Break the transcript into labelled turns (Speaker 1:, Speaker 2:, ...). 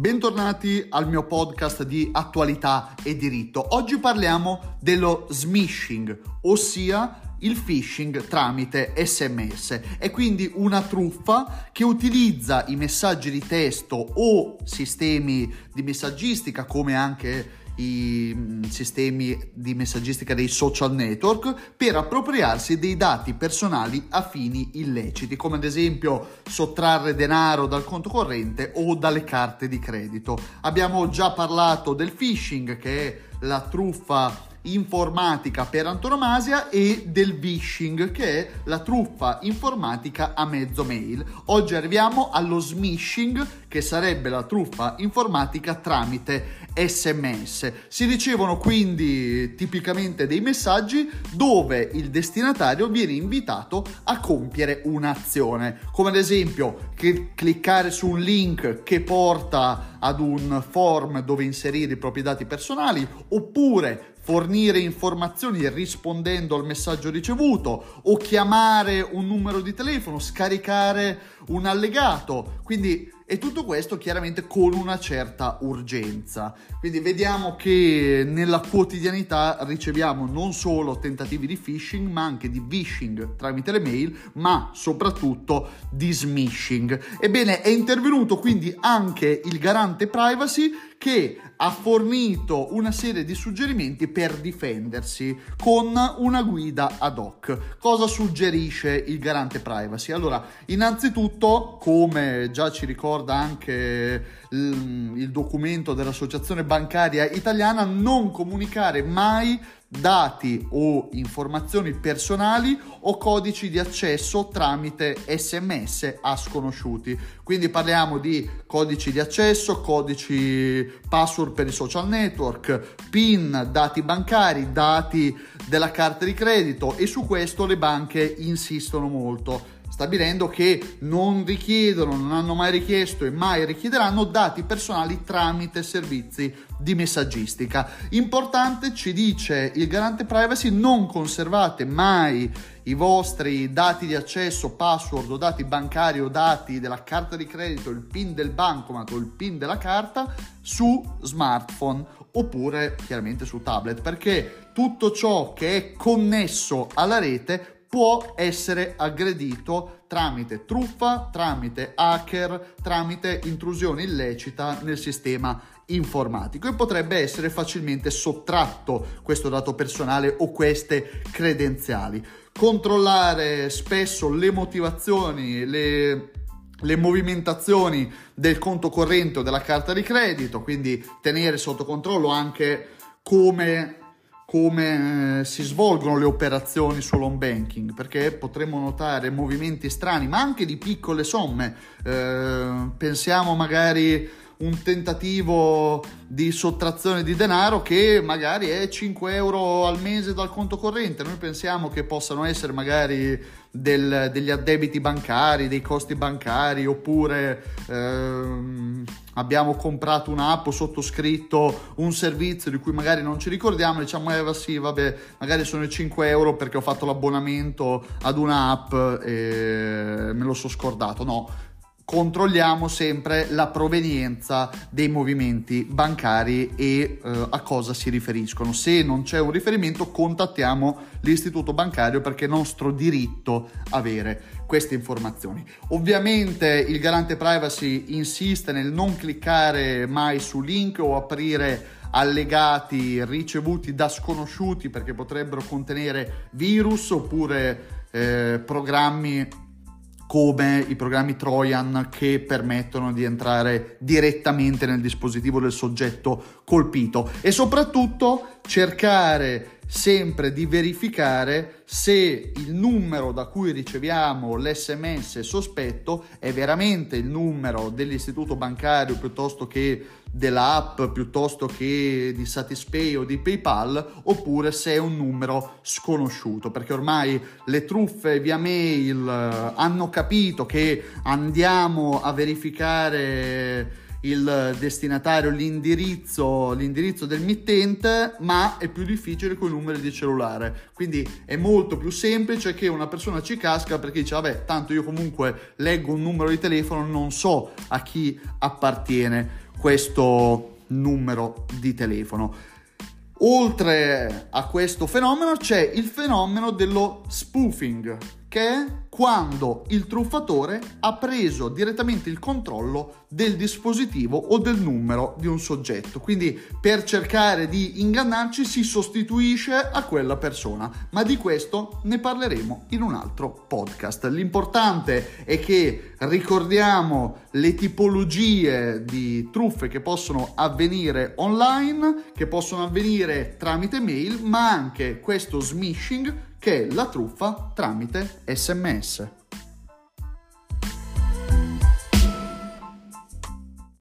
Speaker 1: Bentornati al mio podcast di attualità e diritto. Oggi parliamo dello smishing, ossia il phishing tramite sms. È quindi una truffa che utilizza i messaggi di testo o sistemi di messaggistica come anche i mm, sistemi di messaggistica dei social network per appropriarsi dei dati personali a fini illeciti, come ad esempio sottrarre denaro dal conto corrente o dalle carte di credito. Abbiamo già parlato del phishing, che è la truffa informatica per antonomasia e del phishing che è la truffa informatica a mezzo mail. Oggi arriviamo allo smishing che sarebbe la truffa informatica tramite sms. Si ricevono quindi tipicamente dei messaggi dove il destinatario viene invitato a compiere un'azione, come ad esempio cliccare su un link che porta ad un form dove inserire i propri dati personali oppure fornire informazioni rispondendo al messaggio ricevuto o chiamare un numero di telefono, scaricare un allegato. Quindi e tutto questo chiaramente con una certa urgenza. Quindi vediamo che nella quotidianità riceviamo non solo tentativi di phishing, ma anche di vishing tramite le mail, ma soprattutto di smishing. Ebbene, è intervenuto quindi anche il garante privacy che ha fornito una serie di suggerimenti per difendersi con una guida ad hoc. Cosa suggerisce il garante privacy? Allora, innanzitutto, come già ci ricorda anche il, il documento dell'Associazione Bancaria Italiana, non comunicare mai dati o informazioni personali o codici di accesso tramite sms a sconosciuti. Quindi parliamo di codici di accesso, codici password per i social network, PIN, dati bancari, dati della carta di credito e su questo le banche insistono molto stabilendo che non richiedono, non hanno mai richiesto e mai richiederanno dati personali tramite servizi di messaggistica. Importante, ci dice il garante privacy, non conservate mai i vostri dati di accesso, password o dati bancari o dati della carta di credito, il PIN del bancomat o il PIN della carta su smartphone oppure chiaramente su tablet perché tutto ciò che è connesso alla rete può essere aggredito tramite truffa, tramite hacker, tramite intrusione illecita nel sistema informatico e potrebbe essere facilmente sottratto questo dato personale o queste credenziali. Controllare spesso le motivazioni, le le movimentazioni del conto corrente o della carta di credito, quindi tenere sotto controllo anche come come eh, si svolgono le operazioni sull'home banking, perché potremmo notare movimenti strani, ma anche di piccole somme. Eh, pensiamo magari un tentativo di sottrazione di denaro che magari è 5 euro al mese dal conto corrente. Noi pensiamo che possano essere magari del, degli addebiti bancari, dei costi bancari, oppure ehm, abbiamo comprato un'app o sottoscritto un servizio di cui magari non ci ricordiamo, diciamo eh sì, vabbè, magari sono i 5 euro perché ho fatto l'abbonamento ad un'app e me lo so scordato. No, controlliamo sempre la provenienza dei movimenti bancari e eh, a cosa si riferiscono. Se non c'è un riferimento, contattiamo l'istituto bancario perché è nostro diritto avere queste informazioni. Ovviamente il garante privacy insiste nel non cliccare mai su link o aprire allegati ricevuti da sconosciuti perché potrebbero contenere virus oppure eh, programmi come i programmi Trojan che permettono di entrare direttamente nel dispositivo del soggetto colpito e soprattutto cercare sempre di verificare se il numero da cui riceviamo l'SMS sospetto è veramente il numero dell'istituto bancario piuttosto che dell'app piuttosto che di Satispay o di PayPal oppure se è un numero sconosciuto. Perché ormai le truffe via mail eh, hanno capito che andiamo a verificare il destinatario, l'indirizzo, l'indirizzo del mittente, ma è più difficile con i numeri di cellulare. Quindi è molto più semplice che una persona ci casca perché dice, vabbè, tanto io comunque leggo un numero di telefono, non so a chi appartiene questo numero di telefono. Oltre a questo fenomeno c'è il fenomeno dello spoofing, che è quando il truffatore ha preso direttamente il controllo del dispositivo o del numero di un soggetto. Quindi per cercare di ingannarci si sostituisce a quella persona, ma di questo ne parleremo in un altro podcast. L'importante è che ricordiamo le tipologie di truffe che possono avvenire online, che possono avvenire tramite mail, ma anche questo smishing che è la truffa tramite sms.